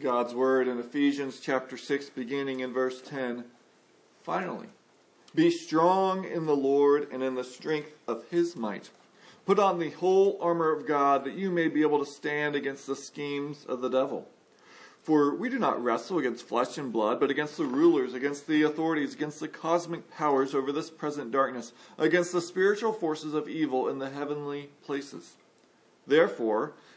God's word in Ephesians chapter 6, beginning in verse 10. Finally, be strong in the Lord and in the strength of his might. Put on the whole armor of God that you may be able to stand against the schemes of the devil. For we do not wrestle against flesh and blood, but against the rulers, against the authorities, against the cosmic powers over this present darkness, against the spiritual forces of evil in the heavenly places. Therefore,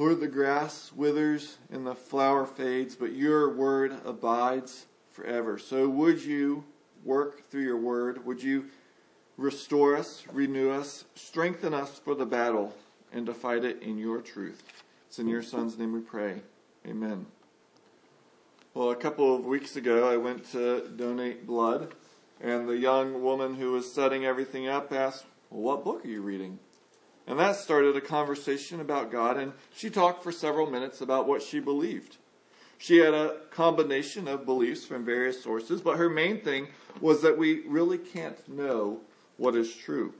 Lord, the grass withers and the flower fades, but your word abides forever. So would you work through your word? Would you Restore us, renew us, strengthen us for the battle, and to fight it in your truth. It's in your Son's name we pray. Amen. Well, a couple of weeks ago, I went to donate blood, and the young woman who was setting everything up asked, Well, what book are you reading? And that started a conversation about God, and she talked for several minutes about what she believed. She had a combination of beliefs from various sources, but her main thing was that we really can't know what is true.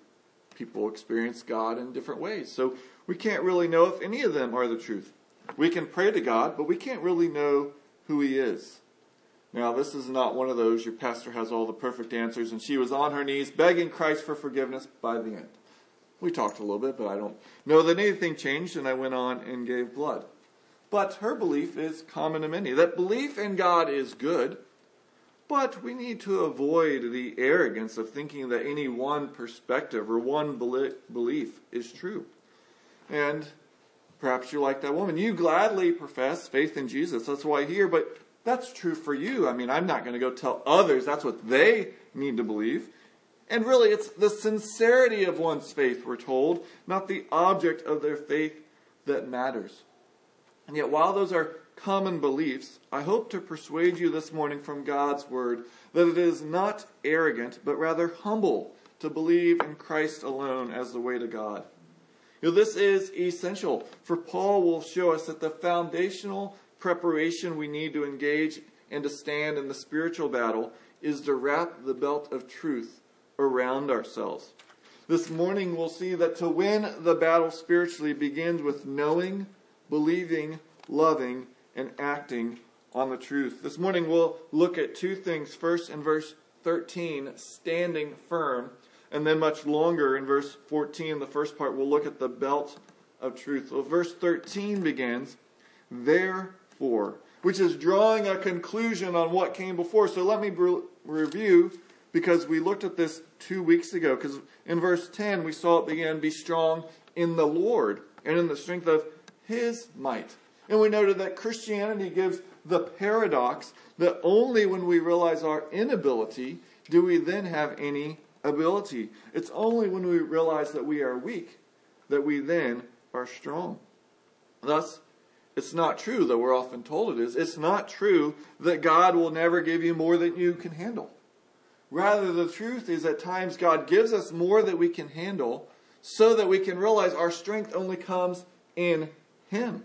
People experience God in different ways. So we can't really know if any of them are the truth. We can pray to God, but we can't really know who He is. Now, this is not one of those your pastor has all the perfect answers, and she was on her knees begging Christ for forgiveness by the end. We talked a little bit, but I don't know that anything changed, and I went on and gave blood. But her belief is common to many that belief in God is good, but we need to avoid the arrogance of thinking that any one perspective or one belief is true. And perhaps you're like that woman. You gladly profess faith in Jesus. That's why here, but that's true for you. I mean, I'm not going to go tell others that's what they need to believe. And really, it's the sincerity of one's faith, we're told, not the object of their faith that matters. And yet, while those are common beliefs, I hope to persuade you this morning from God's Word that it is not arrogant, but rather humble to believe in Christ alone as the way to God. You know, this is essential, for Paul will show us that the foundational preparation we need to engage and to stand in the spiritual battle is to wrap the belt of truth around ourselves. This morning we'll see that to win the battle spiritually begins with knowing, believing, loving, and acting on the truth. This morning we'll look at two things. First, in verse 13, standing firm. And then much longer in verse 14, the first part, we'll look at the belt of truth. Well, verse 13 begins, therefore, which is drawing a conclusion on what came before. So let me review because we looked at this two weeks ago. Because in verse 10, we saw it begin, to be strong in the Lord and in the strength of his might. And we noted that Christianity gives the paradox that only when we realize our inability do we then have any ability. It's only when we realize that we are weak that we then are strong. Thus, it's not true that we're often told it is. It's not true that God will never give you more than you can handle. Rather, the truth is at times God gives us more that we can handle so that we can realize our strength only comes in Him.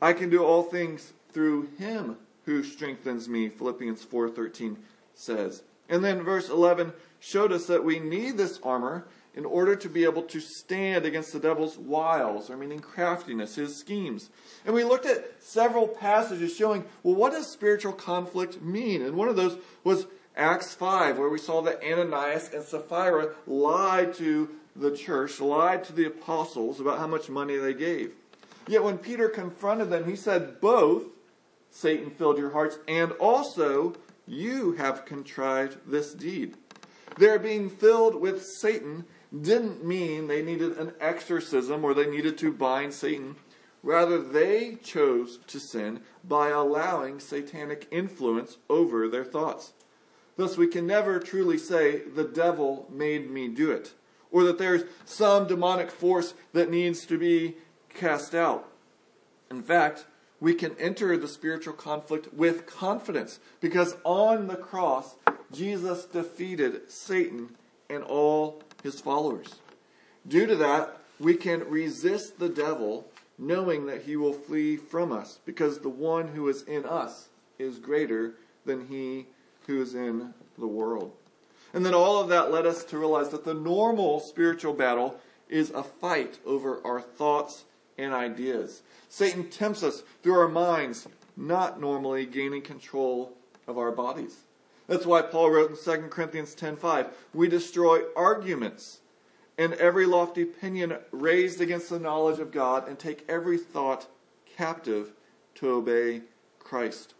I can do all things through him who strengthens me, Philippians 4:13 says. And then verse 11 showed us that we need this armor in order to be able to stand against the devil's wiles, or meaning craftiness, his schemes. And we looked at several passages showing, well, what does spiritual conflict mean? And one of those was Acts 5, where we saw that Ananias and Sapphira lied to the church, lied to the apostles about how much money they gave. Yet when Peter confronted them, he said, Both Satan filled your hearts, and also you have contrived this deed. Their being filled with Satan didn't mean they needed an exorcism or they needed to bind Satan. Rather, they chose to sin by allowing satanic influence over their thoughts. Thus, we can never truly say, the devil made me do it, or that there's some demonic force that needs to be cast out. In fact, we can enter the spiritual conflict with confidence because on the cross, Jesus defeated Satan and all his followers. Due to that, we can resist the devil knowing that he will flee from us because the one who is in us is greater than he who is in the world. And then all of that led us to realize that the normal spiritual battle is a fight over our thoughts and ideas. Satan tempts us through our minds, not normally gaining control of our bodies. That's why Paul wrote in 2 Corinthians 10:5, "We destroy arguments and every lofty opinion raised against the knowledge of God and take every thought captive to obey Christ."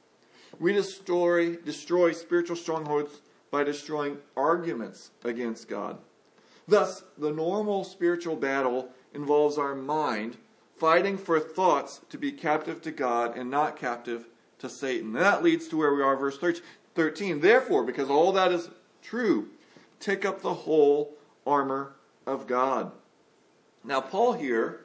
We destroy destroy spiritual strongholds by destroying arguments against God. Thus, the normal spiritual battle involves our mind fighting for thoughts to be captive to God and not captive to Satan. And that leads to where we are, verse 13. Therefore, because all that is true, take up the whole armor of God. Now, Paul here,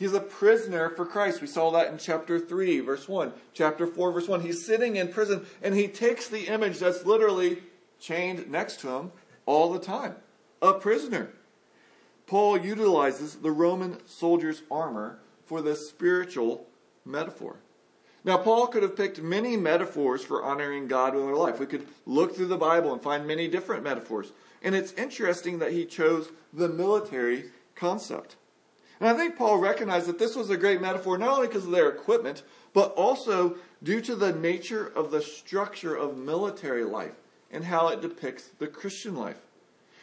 he's a prisoner for Christ. We saw that in chapter 3, verse 1. Chapter 4, verse 1. He's sitting in prison, and he takes the image that's literally chained next to him all the time a prisoner. Paul utilizes the Roman soldier's armor for this spiritual metaphor. Now, Paul could have picked many metaphors for honoring God with our life. We could look through the Bible and find many different metaphors. And it's interesting that he chose the military concept. And I think Paul recognized that this was a great metaphor, not only because of their equipment, but also due to the nature of the structure of military life and how it depicts the Christian life.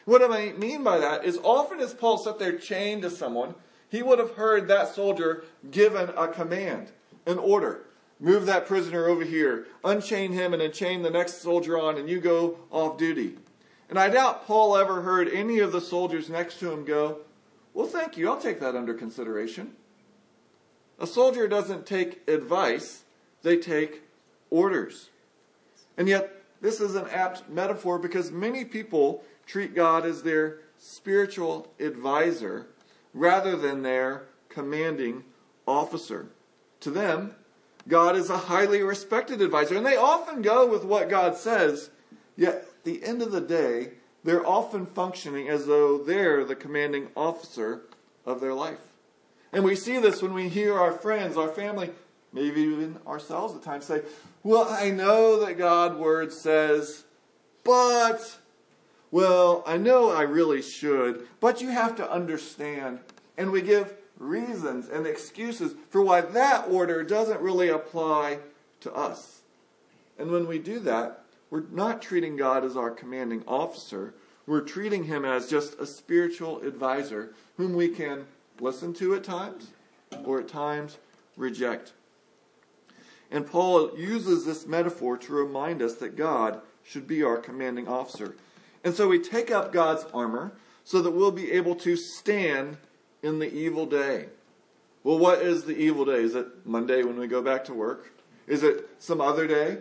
What I mean by that is often as Paul sat there chained to someone, he would have heard that soldier given a command, an order. Move that prisoner over here, unchain him, and unchain the next soldier on, and you go off duty. And I doubt Paul ever heard any of the soldiers next to him go, Well, thank you, I'll take that under consideration. A soldier doesn't take advice, they take orders. And yet, this is an apt metaphor because many people treat God as their spiritual advisor rather than their commanding officer. To them, God is a highly respected advisor, and they often go with what God says, yet at the end of the day, they're often functioning as though they're the commanding officer of their life. And we see this when we hear our friends, our family, maybe even ourselves at times say, Well, I know that God's word says, but well, I know I really should, but you have to understand. And we give reasons and excuses for why that order doesn't really apply to us. And when we do that, we're not treating God as our commanding officer. We're treating him as just a spiritual advisor whom we can listen to at times or at times reject. And Paul uses this metaphor to remind us that God should be our commanding officer. And so we take up God's armor so that we'll be able to stand in the evil day. Well, what is the evil day? Is it Monday when we go back to work? Is it some other day?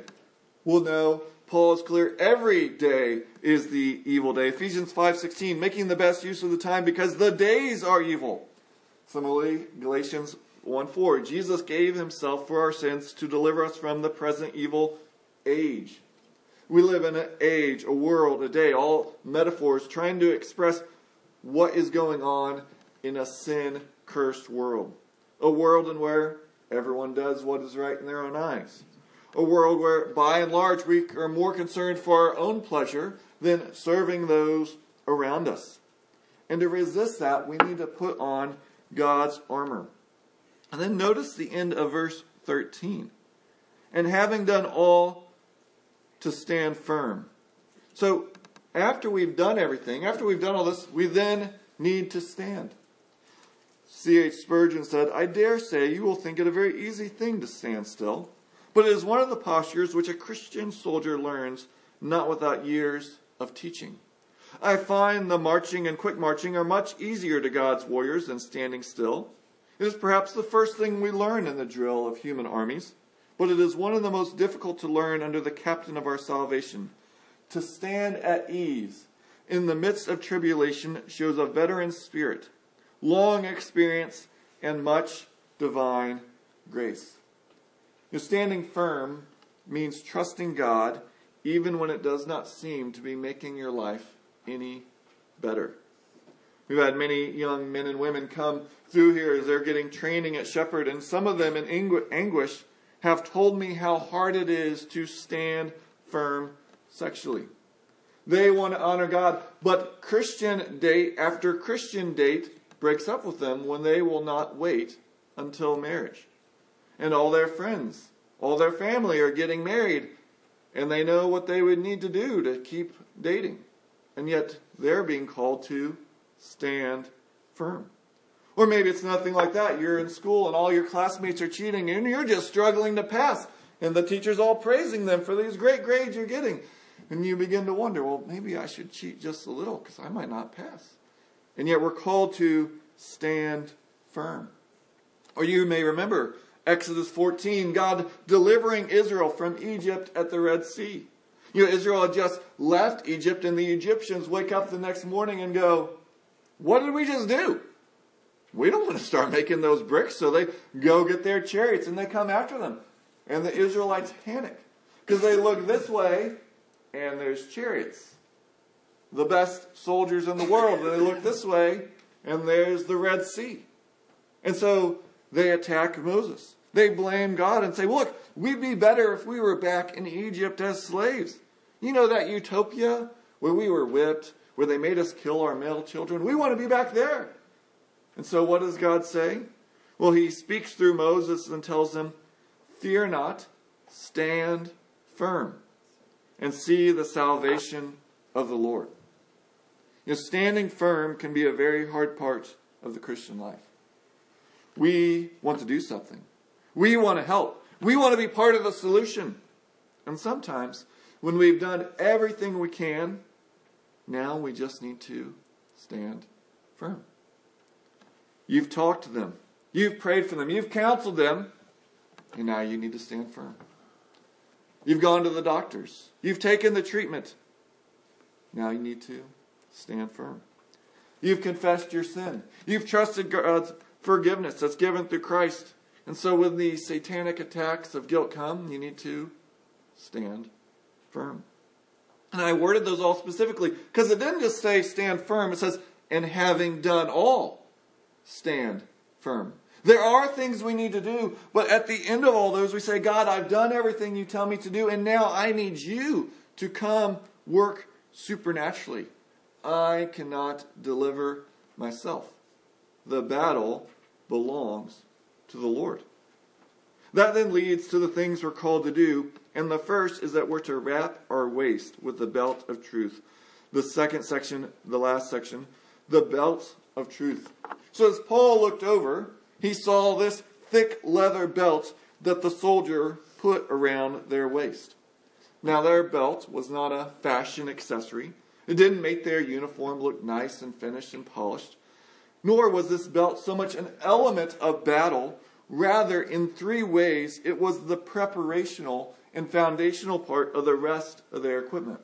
Well, no. Paul is clear every day is the evil day. Ephesians 5:16, making the best use of the time because the days are evil. Similarly, Galatians 1:4, Jesus gave himself for our sins to deliver us from the present evil age. We live in an age, a world, a day, all metaphors trying to express what is going on in a sin cursed world. A world in where everyone does what is right in their own eyes. A world where, by and large, we are more concerned for our own pleasure than serving those around us. And to resist that, we need to put on God's armor. And then notice the end of verse 13. And having done all to stand firm. So, after we've done everything, after we've done all this, we then need to stand. C.H. Spurgeon said, I dare say you will think it a very easy thing to stand still. But it is one of the postures which a Christian soldier learns not without years of teaching. I find the marching and quick marching are much easier to God's warriors than standing still. It is perhaps the first thing we learn in the drill of human armies, but it is one of the most difficult to learn under the captain of our salvation. To stand at ease in the midst of tribulation shows a veteran spirit, long experience, and much divine grace. Your standing firm means trusting God even when it does not seem to be making your life any better. We've had many young men and women come through here as they're getting training at Shepherd, and some of them in anguish have told me how hard it is to stand firm sexually. They want to honor God, but Christian date after Christian date breaks up with them when they will not wait until marriage. And all their friends, all their family are getting married, and they know what they would need to do to keep dating. And yet they're being called to stand firm. Or maybe it's nothing like that. You're in school and all your classmates are cheating and you're just struggling to pass. And the teacher's all praising them for these great grades you're getting. And you begin to wonder, well, maybe I should cheat just a little because I might not pass. And yet we're called to stand firm. Or you may remember Exodus 14, God delivering Israel from Egypt at the Red Sea. You know, Israel had just left Egypt, and the Egyptians wake up the next morning and go, What did we just do? We don't want to start making those bricks. So they go get their chariots and they come after them. And the Israelites panic because they look this way and there's chariots. The best soldiers in the world. And they look this way and there's the Red Sea. And so they attack Moses. They blame God and say, Look, we'd be better if we were back in Egypt as slaves. You know that utopia where we were whipped, where they made us kill our male children? We want to be back there. And so what does God say? Well, he speaks through Moses and tells him, Fear not, stand firm, and see the salvation of the Lord. You know, standing firm can be a very hard part of the Christian life. We want to do something. We want to help. We want to be part of the solution. And sometimes, when we've done everything we can, now we just need to stand firm. You've talked to them. You've prayed for them. You've counseled them. And now you need to stand firm. You've gone to the doctors. You've taken the treatment. Now you need to stand firm. You've confessed your sin. You've trusted God's forgiveness that's given through Christ. And so when the satanic attacks of guilt come, you need to stand firm. And I worded those all specifically because it didn't just say stand firm, it says, and having done all, stand firm. There are things we need to do, but at the end of all those, we say, God, I've done everything you tell me to do, and now I need you to come work supernaturally. I cannot deliver myself. The battle belongs to the Lord. That then leads to the things we're called to do, and the first is that we're to wrap our waist with the belt of truth. The second section, the last section, the belt of truth. So as Paul looked over, he saw this thick leather belt that the soldier put around their waist. Now, their belt was not a fashion accessory. It didn't make their uniform look nice and finished and polished. Nor was this belt so much an element of battle. Rather, in three ways, it was the preparational and foundational part of the rest of their equipment.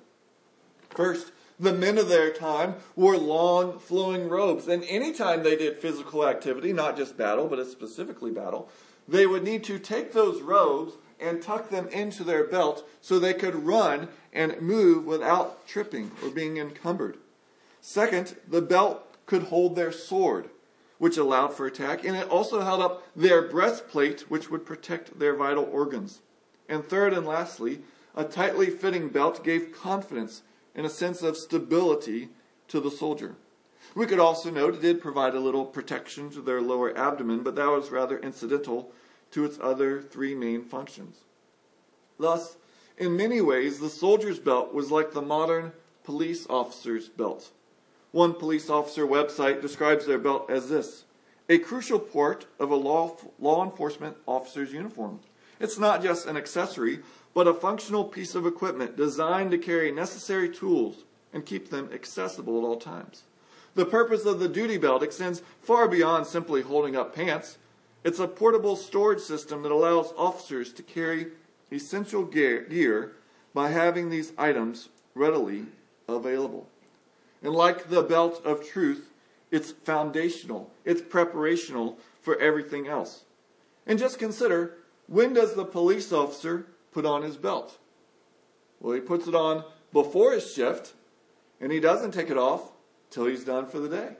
First, the men of their time wore long flowing robes. And anytime they did physical activity, not just battle, but specifically battle, they would need to take those robes and tuck them into their belt so they could run and move without tripping or being encumbered. Second, the belt could hold their sword, which allowed for attack, and it also held up their breastplate, which would protect their vital organs. And third and lastly, a tightly fitting belt gave confidence and a sense of stability to the soldier. We could also note it did provide a little protection to their lower abdomen, but that was rather incidental to its other three main functions. Thus, in many ways, the soldier's belt was like the modern police officer's belt. One police officer website describes their belt as this a crucial part of a law, law enforcement officer's uniform. It's not just an accessory, but a functional piece of equipment designed to carry necessary tools and keep them accessible at all times. The purpose of the duty belt extends far beyond simply holding up pants. It's a portable storage system that allows officers to carry essential gear by having these items readily available. And like the belt of truth, it's foundational, it's preparational for everything else. And just consider when does the police officer put on his belt? Well, he puts it on before his shift, and he doesn't take it off till he's done for the day.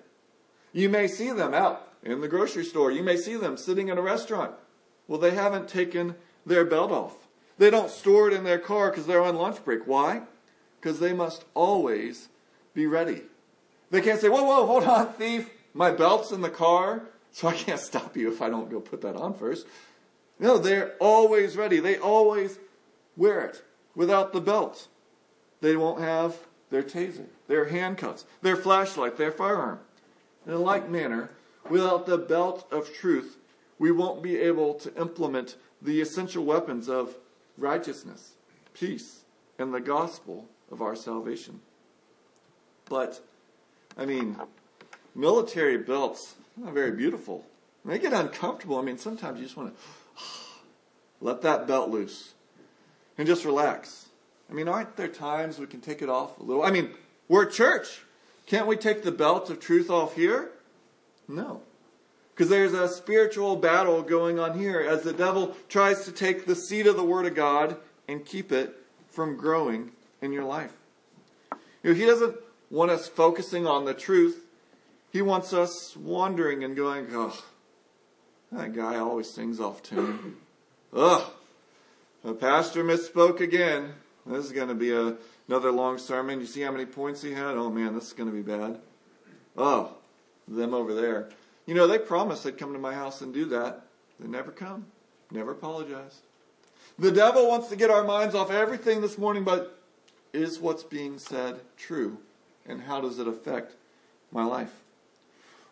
You may see them out in the grocery store. You may see them sitting in a restaurant. Well, they haven't taken their belt off. They don't store it in their car because they're on lunch break. Why? Because they must always be ready. They can't say, whoa, whoa, hold on, thief. My belt's in the car, so I can't stop you if I don't go put that on first. No, they're always ready. They always wear it without the belt. They won't have their taser, their handcuffs, their flashlight, their firearm. In a like manner, without the belt of truth, we won't be able to implement the essential weapons of righteousness, peace, and the gospel of our salvation. But, I mean, military belts are very beautiful. They get uncomfortable. I mean, sometimes you just want to let that belt loose and just relax. I mean, aren't there times we can take it off a little? I mean, we're at church. Can't we take the belt of truth off here? No. Because there's a spiritual battle going on here as the devil tries to take the seed of the Word of God and keep it from growing in your life. You know, he doesn't want us focusing on the truth. He wants us wandering and going, oh, that guy always sings off tune. Ugh, the pastor misspoke again. This is going to be a, another long sermon. You see how many points he had? Oh man, this is going to be bad. Oh, them over there. You know, they promised they'd come to my house and do that. They never come. Never apologize. The devil wants to get our minds off everything this morning, but is what's being said true? And how does it affect my life?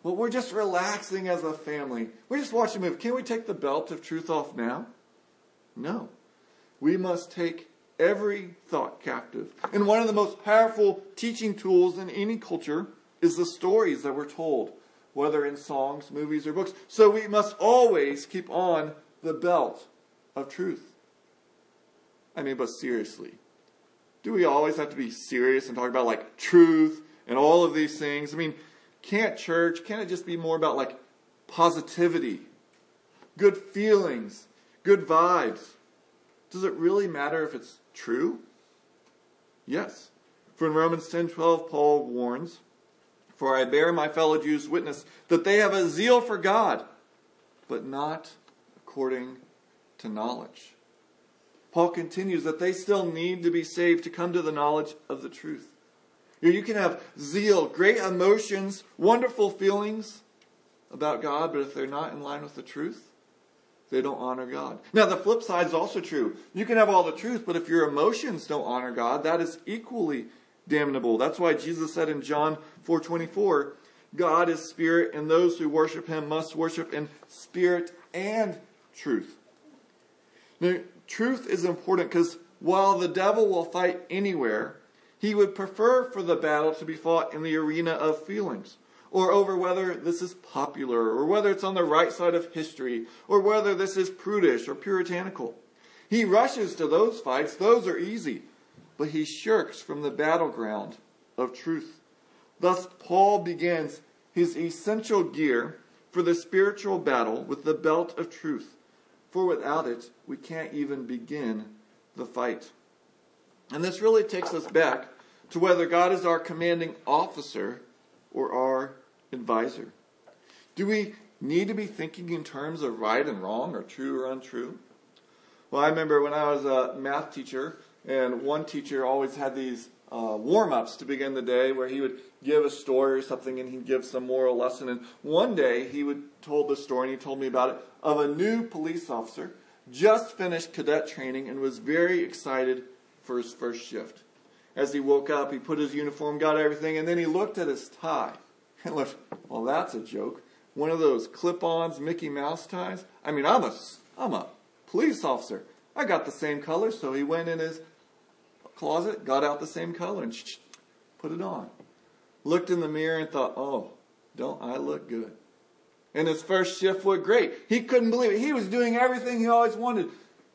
Well, we're just relaxing as a family. We're just watching a movie. Can we take the belt of truth off now? No. We must take every thought captive. And one of the most powerful teaching tools in any culture is the stories that we're told, whether in songs, movies, or books. So we must always keep on the belt of truth. I mean, but seriously, do we always have to be serious and talk about like truth and all of these things? I mean, can't church, can't it just be more about like positivity, good feelings, good vibes. Does it really matter if it's true? Yes. For in Romans 10:12 Paul warns, "For I bear my fellow Jews witness that they have a zeal for God, but not according to knowledge." Paul continues that they still need to be saved to come to the knowledge of the truth. You can have zeal, great emotions, wonderful feelings about God, but if they're not in line with the truth, they don't honor God. Now, the flip side is also true. You can have all the truth, but if your emotions don't honor God, that is equally damnable. That's why Jesus said in John 4:24, God is spirit, and those who worship him must worship in spirit and truth. Now, truth is important because while the devil will fight anywhere, he would prefer for the battle to be fought in the arena of feelings or over whether this is popular, or whether it's on the right side of history, or whether this is prudish or puritanical. He rushes to those fights, those are easy, but he shirks from the battleground of truth. Thus, Paul begins his essential gear for the spiritual battle with the belt of truth, for without it, we can't even begin the fight. And this really takes us back to whether God is our commanding officer or our advisor? Do we need to be thinking in terms of right and wrong or true or untrue? Well, I remember when I was a math teacher, and one teacher always had these uh, warm ups to begin the day where he would give a story or something and he'd give some moral lesson. And one day he would told the story and he told me about it of a new police officer just finished cadet training and was very excited for his first shift. As he woke up, he put his uniform, got everything, and then he looked at his tie. And looked, well, that's a joke. One of those clip-ons Mickey Mouse ties. I mean, I'm a, I'm a police officer. I got the same color, so he went in his closet, got out the same color, and put it on. Looked in the mirror and thought, oh, don't I look good? And his first shift went great. He couldn't believe it. He was doing everything he always wanted.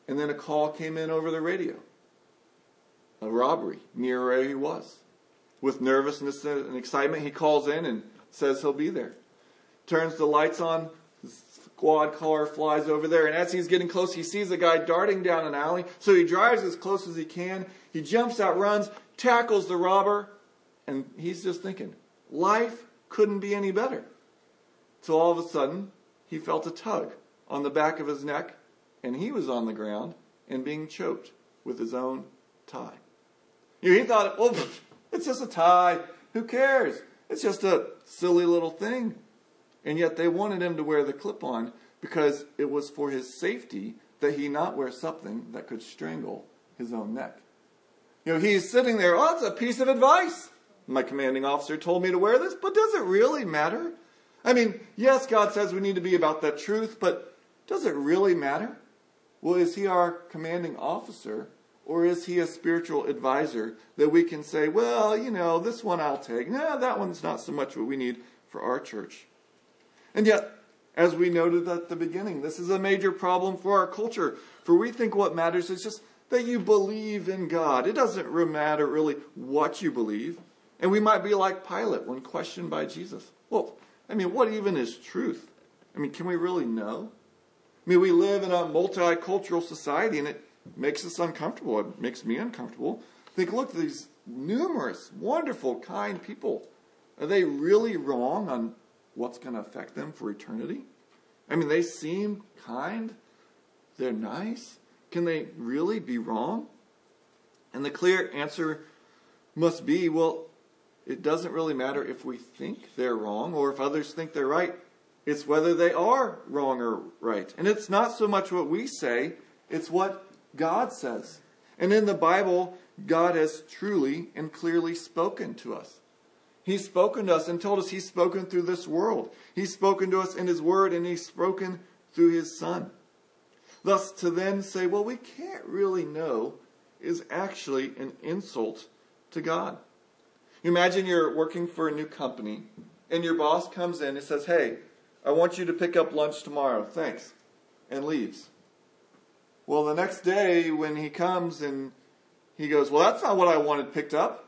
And then a call came in over the radio a robbery near where he was. With nervousness and excitement, he calls in and says he'll be there. Turns the lights on, squad car flies over there, and as he's getting close, he sees a guy darting down an alley. So he drives as close as he can. He jumps out, runs, tackles the robber, and he's just thinking, life couldn't be any better. So all of a sudden, he felt a tug on the back of his neck, and he was on the ground and being choked with his own tie. You know, he thought, well, it's just a tie. Who cares? It's just a silly little thing. And yet they wanted him to wear the clip on because it was for his safety that he not wear something that could strangle his own neck. You know, he's sitting there, oh, it's a piece of advice. My commanding officer told me to wear this, but does it really matter? I mean, yes, God says we need to be about the truth, but does it really matter? Well, is he our commanding officer or is he a spiritual advisor that we can say, well, you know, this one I'll take. No, that one's not so much what we need for our church. And yet, as we noted at the beginning, this is a major problem for our culture. For we think what matters is just that you believe in God. It doesn't matter really what you believe. And we might be like Pilate when questioned by Jesus. Well, I mean, what even is truth? I mean, can we really know? I mean, we live in a multicultural society and it makes us uncomfortable. It makes me uncomfortable. Think, look, these numerous, wonderful, kind people. Are they really wrong on what's going to affect them for eternity? I mean, they seem kind. They're nice. Can they really be wrong? And the clear answer must be well, it doesn't really matter if we think they're wrong or if others think they're right. It's whether they are wrong or right. And it's not so much what we say, it's what God says. And in the Bible, God has truly and clearly spoken to us. He's spoken to us and told us He's spoken through this world. He's spoken to us in His Word and He's spoken through His Son. Thus, to then say, well, we can't really know, is actually an insult to God. You imagine you're working for a new company and your boss comes in and says, hey, I want you to pick up lunch tomorrow. Thanks. And leaves. Well, the next day when he comes and he goes, Well, that's not what I wanted picked up.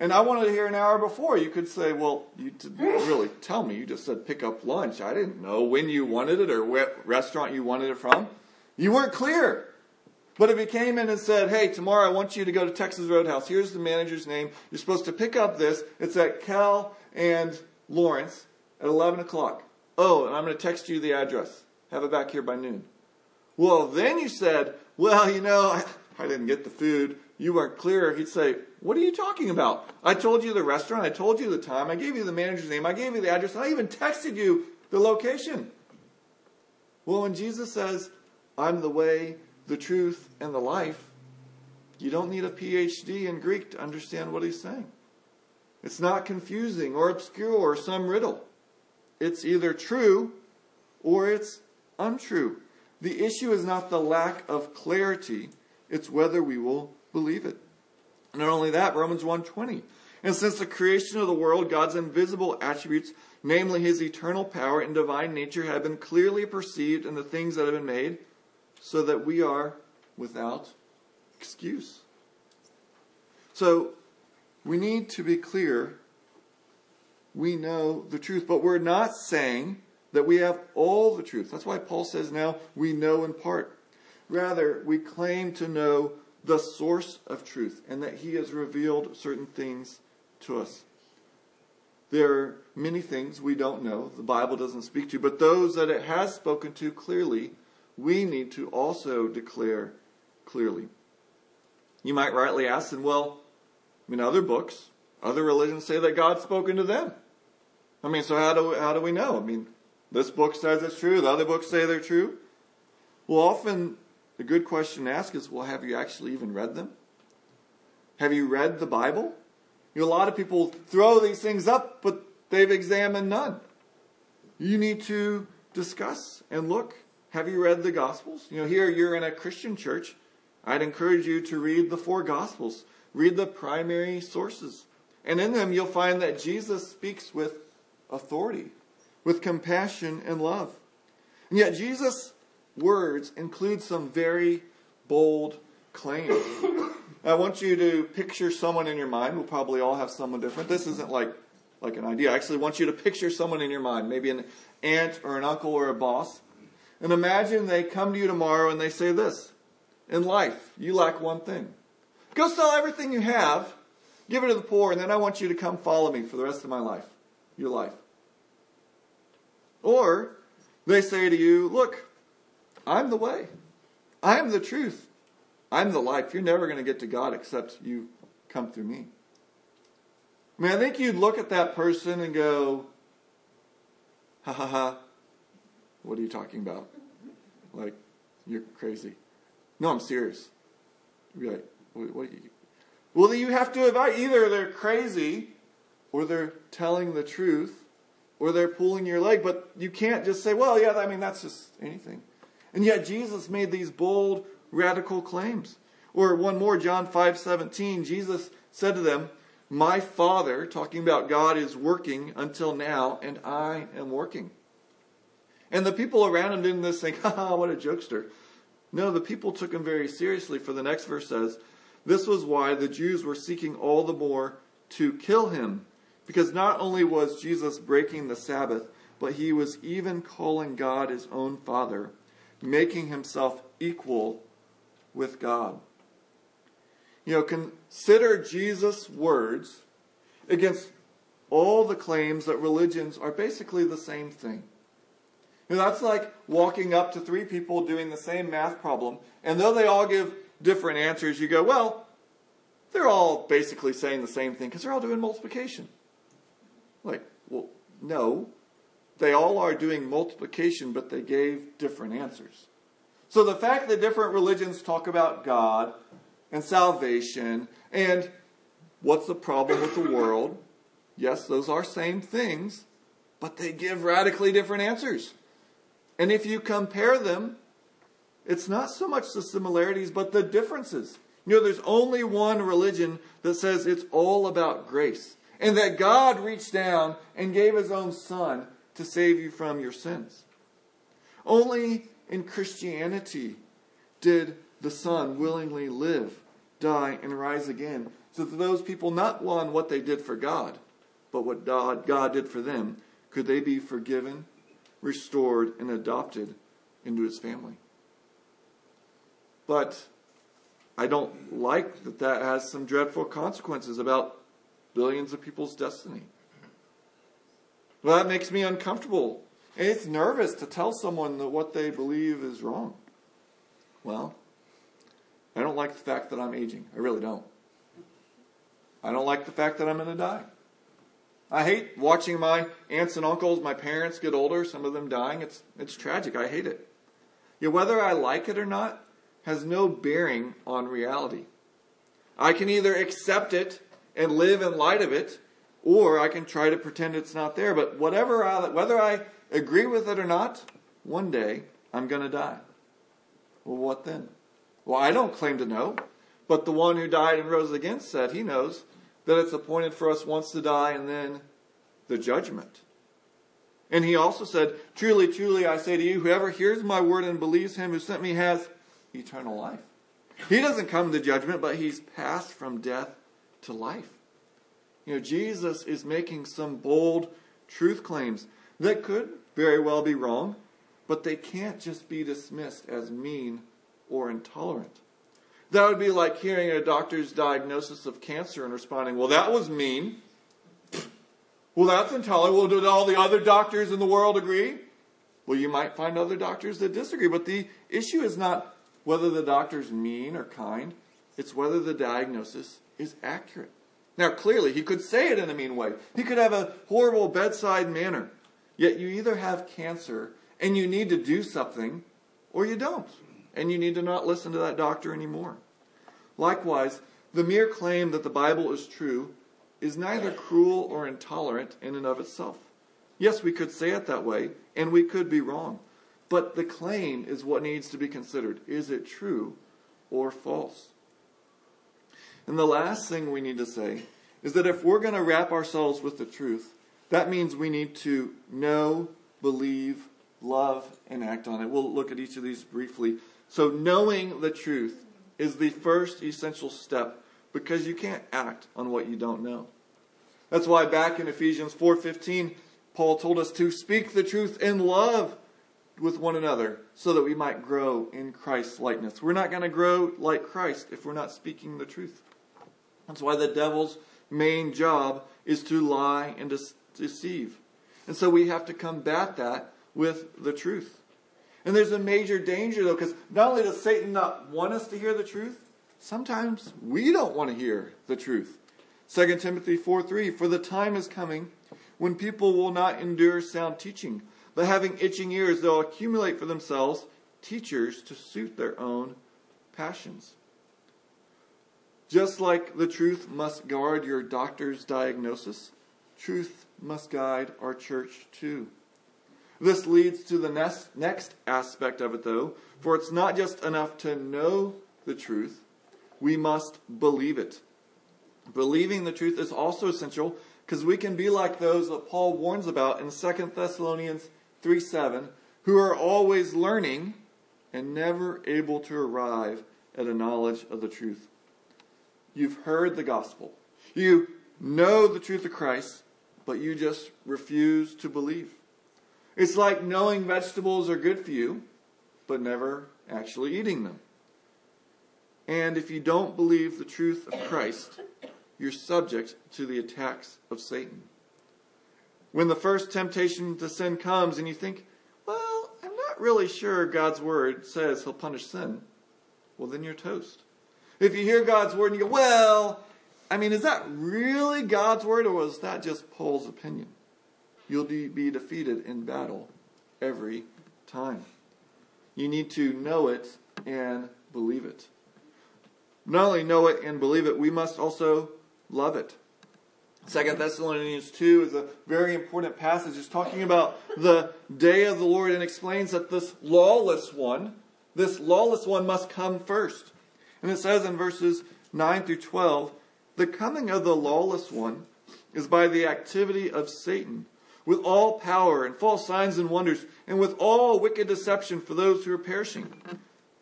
And I wanted to hear an hour before. You could say, Well, you didn't really tell me. You just said pick up lunch. I didn't know when you wanted it or what restaurant you wanted it from. You weren't clear. But if he came in and said, Hey, tomorrow I want you to go to Texas Roadhouse. Here's the manager's name. You're supposed to pick up this. It's at Cal and Lawrence at 11 o'clock. Oh, and I'm going to text you the address. Have it back here by noon. Well, then you said, well, you know, I, I didn't get the food. You weren't clear. He'd say, what are you talking about? I told you the restaurant. I told you the time. I gave you the manager's name. I gave you the address. I even texted you the location. Well, when Jesus says, I'm the way, the truth, and the life, you don't need a PhD in Greek to understand what he's saying. It's not confusing or obscure or some riddle. It's either true or it's untrue. The issue is not the lack of clarity, it's whether we will believe it. Not only that, Romans 1:20. And since the creation of the world, God's invisible attributes, namely his eternal power and divine nature, have been clearly perceived in the things that have been made, so that we are without excuse. So, we need to be clear. We know the truth, but we're not saying that we have all the truth. That's why Paul says now we know in part. Rather, we claim to know the source of truth and that he has revealed certain things to us. There are many things we don't know, the Bible doesn't speak to, but those that it has spoken to clearly, we need to also declare clearly. You might rightly ask, and well, I mean, other books, other religions say that God's spoken to them. I mean, so how do, how do we know? I mean, this book says it's true, the other books say they're true. Well, often the good question to ask is well, have you actually even read them? Have you read the Bible? You know, a lot of people throw these things up, but they've examined none. You need to discuss and look Have you read the Gospels? You know, here you're in a Christian church. I'd encourage you to read the four Gospels. Read the primary sources. And in them, you'll find that Jesus speaks with authority, with compassion and love. And yet, Jesus' words include some very bold claims. I want you to picture someone in your mind. We'll probably all have someone different. This isn't like, like an idea. I actually want you to picture someone in your mind, maybe an aunt or an uncle or a boss. And imagine they come to you tomorrow and they say this In life, you lack one thing. Go sell everything you have, give it to the poor, and then I want you to come follow me for the rest of my life, your life. Or they say to you, Look, I'm the way, I'm the truth, I'm the life. You're never going to get to God except you come through me. I mean, I think you'd look at that person and go, ha ha ha, what are you talking about? Like, you're crazy. No, I'm serious. You'd be like, what, what you? Well, you have to evaluate. Either they're crazy, or they're telling the truth, or they're pulling your leg. But you can't just say, well, yeah, I mean, that's just anything. And yet Jesus made these bold, radical claims. Or one more, John 5 17, Jesus said to them, My Father, talking about God, is working until now, and I am working. And the people around him didn't just think, ha, what a jokester. No, the people took him very seriously, for the next verse says, This was why the Jews were seeking all the more to kill him, because not only was Jesus breaking the Sabbath, but he was even calling God his own Father, making himself equal with God. You know, consider Jesus' words against all the claims that religions are basically the same thing. You know, that's like walking up to three people doing the same math problem, and though they all give different answers, you go, well, they're all basically saying the same thing because they're all doing multiplication. Like, well, no. They all are doing multiplication, but they gave different answers. So the fact that different religions talk about God and salvation and what's the problem with the world, yes, those are same things, but they give radically different answers. And if you compare them, it's not so much the similarities, but the differences. You know, there's only one religion that says it's all about grace and that God reached down and gave his own son to save you from your sins. Only in Christianity did the Son willingly live, die, and rise again. So that those people not one what they did for God, but what God, God did for them, could they be forgiven, restored, and adopted into his family. But I don't like that that has some dreadful consequences about billions of people's destiny. Well, that makes me uncomfortable it's nervous to tell someone that what they believe is wrong. Well, I don't like the fact that I'm aging. I really don't. I don't like the fact that I'm going to die. I hate watching my aunts and uncles, my parents get older, some of them dying. It's, it's tragic. I hate it. Yet whether I like it or not has no bearing on reality. I can either accept it and live in light of it, or I can try to pretend it's not there. But whatever I, whether I agree with it or not, one day I'm going to die. Well, what then? Well, I don't claim to know, but the one who died and rose again said he knows that it's appointed for us once to die and then the judgment. And he also said, Truly, truly, I say to you, whoever hears my word and believes him who sent me has eternal life. He doesn't come to judgment, but he's passed from death to life. You know, Jesus is making some bold truth claims that could very well be wrong, but they can't just be dismissed as mean or intolerant. That would be like hearing a doctor's diagnosis of cancer and responding, Well, that was mean. Well, that's intolerant. Well, did all the other doctors in the world agree? Well, you might find other doctors that disagree, but the issue is not whether the doctor's mean or kind, it's whether the diagnosis is accurate. Now, clearly, he could say it in a mean way. He could have a horrible bedside manner. Yet you either have cancer and you need to do something, or you don't, and you need to not listen to that doctor anymore. Likewise, the mere claim that the Bible is true is neither cruel or intolerant in and of itself. Yes, we could say it that way, and we could be wrong. but the claim is what needs to be considered. Is it true or false? And the last thing we need to say is that if we're going to wrap ourselves with the truth, that means we need to know, believe, love, and act on it. We'll look at each of these briefly. So, knowing the truth is the first essential step because you can't act on what you don't know. That's why back in Ephesians 4:15, Paul told us to speak the truth in love with one another so that we might grow in Christ's likeness. We're not going to grow like Christ if we're not speaking the truth. That's why the devil's main job is to lie and deceive. And so we have to combat that with the truth. And there's a major danger though, because not only does Satan not want us to hear the truth, sometimes we don't want to hear the truth. 2 Timothy 4 3 For the time is coming when people will not endure sound teaching, but having itching ears, they'll accumulate for themselves teachers to suit their own passions. Just like the truth must guard your doctor's diagnosis, truth must guide our church too. This leads to the next, next aspect of it, though, for it's not just enough to know the truth, we must believe it. Believing the truth is also essential because we can be like those that Paul warns about in 2 Thessalonians 3 7, who are always learning and never able to arrive at a knowledge of the truth. You've heard the gospel, you know the truth of Christ, but you just refuse to believe. It's like knowing vegetables are good for you, but never actually eating them. And if you don't believe the truth of Christ, you're subject to the attacks of Satan. When the first temptation to sin comes and you think, well, I'm not really sure God's word says he'll punish sin, well, then you're toast. If you hear God's word and you go, well, I mean, is that really God's word or was that just Paul's opinion? You'll be defeated in battle every time. You need to know it and believe it. Not only know it and believe it, we must also love it. Second Thessalonians 2 is a very important passage. It's talking about the day of the Lord and explains that this lawless one, this lawless one must come first. And it says in verses 9 through 12, the coming of the lawless one is by the activity of Satan, with all power and false signs and wonders, and with all wicked deception for those who are perishing.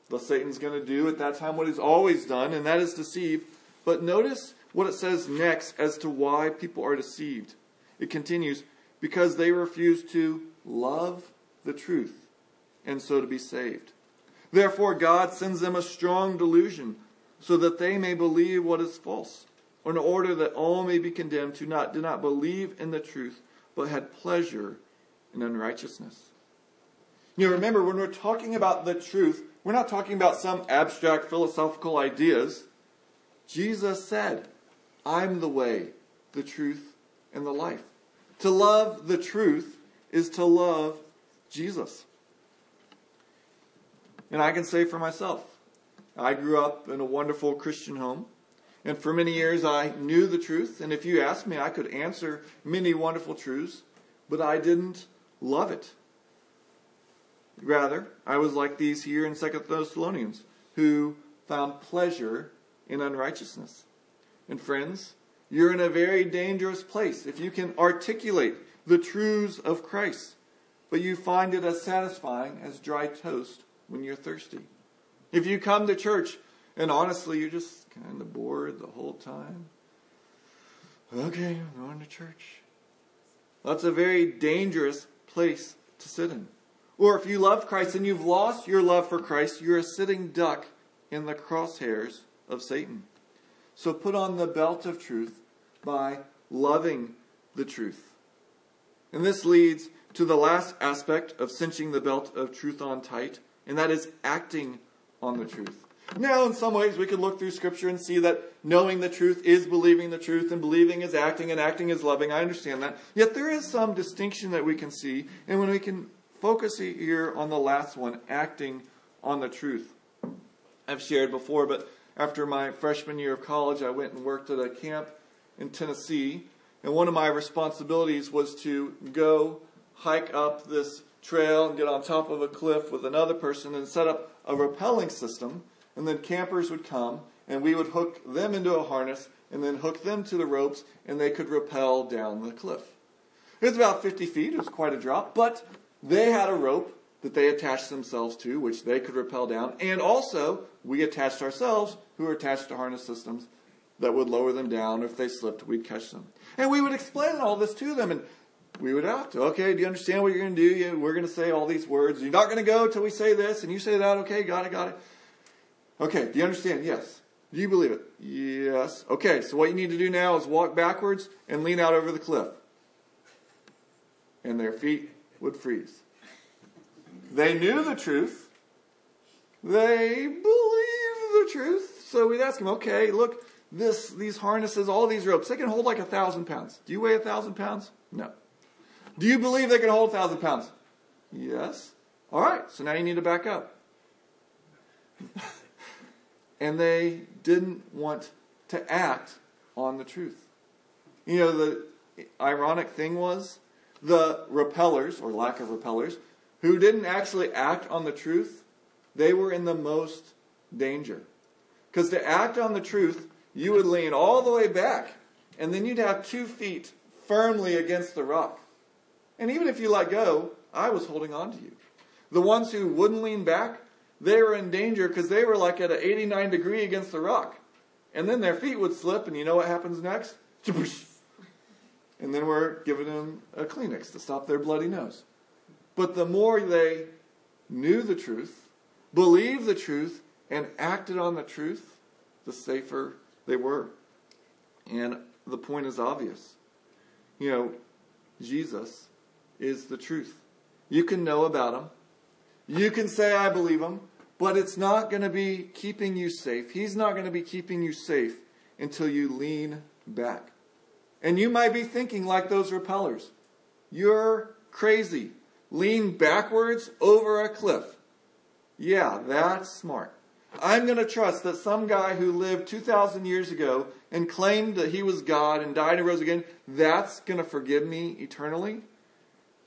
Thus, Satan's going to do at that time what he's always done, and that is deceive. But notice what it says next as to why people are deceived. It continues, because they refuse to love the truth, and so to be saved. Therefore, God sends them a strong delusion, so that they may believe what is false, in order that all may be condemned who not, did not believe in the truth, but had pleasure in unrighteousness. You remember, when we're talking about the truth, we're not talking about some abstract philosophical ideas. Jesus said, I'm the way, the truth, and the life. To love the truth is to love Jesus. And I can say for myself, I grew up in a wonderful Christian home. And for many years, I knew the truth. And if you asked me, I could answer many wonderful truths, but I didn't love it. Rather, I was like these here in Second Thessalonians, who found pleasure in unrighteousness. And friends, you're in a very dangerous place if you can articulate the truths of Christ, but you find it as satisfying as dry toast when you're thirsty. If you come to church and honestly you're just kind of bored the whole time, okay, I'm going to church. That's a very dangerous place to sit in. Or if you love Christ and you've lost your love for Christ, you're a sitting duck in the crosshairs of Satan. So put on the belt of truth by loving the truth. And this leads to the last aspect of cinching the belt of truth on tight, and that is acting on the truth. Now, in some ways, we could look through Scripture and see that knowing the truth is believing the truth, and believing is acting, and acting is loving. I understand that. Yet there is some distinction that we can see, and when we can focus here on the last one, acting on the truth. I've shared before, but after my freshman year of college, I went and worked at a camp in Tennessee. And one of my responsibilities was to go hike up this trail and get on top of a cliff with another person and set up a rappelling system. And then campers would come and we would hook them into a harness and then hook them to the ropes and they could rappel down the cliff. It was about 50 feet. It was quite a drop, but they had a rope that they attached themselves to, which they could rappel down. And also, we attached ourselves, who were attached to harness systems that would lower them down. If they slipped, we'd catch them. And we would explain all this to them. And we would act. Okay, do you understand what you're going to do? We're going to say all these words. You're not going to go until we say this, and you say that. Okay, got it, got it. Okay, do you understand? Yes. Do you believe it? Yes. Okay, so what you need to do now is walk backwards and lean out over the cliff. And their feet would freeze. They knew the truth. They believed the truth. So we'd ask them, okay, look, this, these harnesses, all these ropes, they can hold like a thousand pounds. Do you weigh a thousand pounds? No. Do you believe they can hold a thousand pounds? Yes. All right, so now you need to back up. and they didn't want to act on the truth. You know, the ironic thing was the rappellers, or lack of rappellers, who didn't actually act on the truth, they were in the most danger. Because to act on the truth, you would lean all the way back, and then you'd have two feet firmly against the rock. And even if you let go, I was holding on to you. The ones who wouldn't lean back, they were in danger because they were like at an 89 degree against the rock. And then their feet would slip, and you know what happens next? And then we're giving them a Kleenex to stop their bloody nose. But the more they knew the truth, believed the truth, and acted on the truth, the safer they were. And the point is obvious. You know, Jesus is the truth. You can know about him. You can say, I believe him, but it's not going to be keeping you safe. He's not going to be keeping you safe until you lean back. And you might be thinking like those rappellers. You're crazy. Lean backwards over a cliff. Yeah, that's smart. I'm going to trust that some guy who lived 2,000 years ago and claimed that he was God and died and rose again, that's going to forgive me eternally.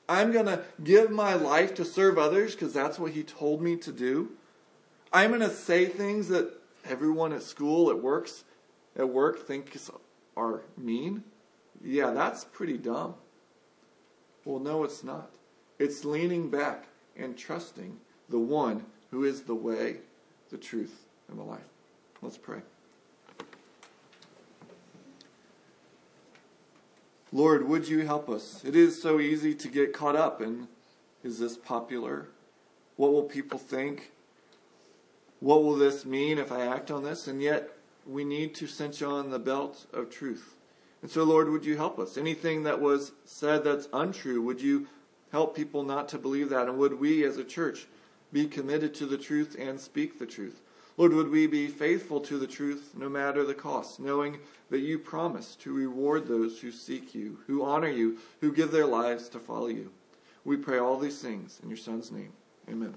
I'm going to give my life to serve others because that's what he told me to do. I'm going to say things that everyone at school, at works, at work thinks are mean. Yeah, that's pretty dumb. Well, no, it's not. It's leaning back and trusting the one who is the way, the truth, and the life. Let's pray. Lord, would you help us? It is so easy to get caught up in is this popular? What will people think? What will this mean if I act on this? And yet, we need to cinch on the belt of truth. And so, Lord, would you help us? Anything that was said that's untrue, would you help people not to believe that? And would we as a church be committed to the truth and speak the truth? Lord, would we be faithful to the truth no matter the cost, knowing that you promise to reward those who seek you, who honor you, who give their lives to follow you. We pray all these things in your Son's name. Amen.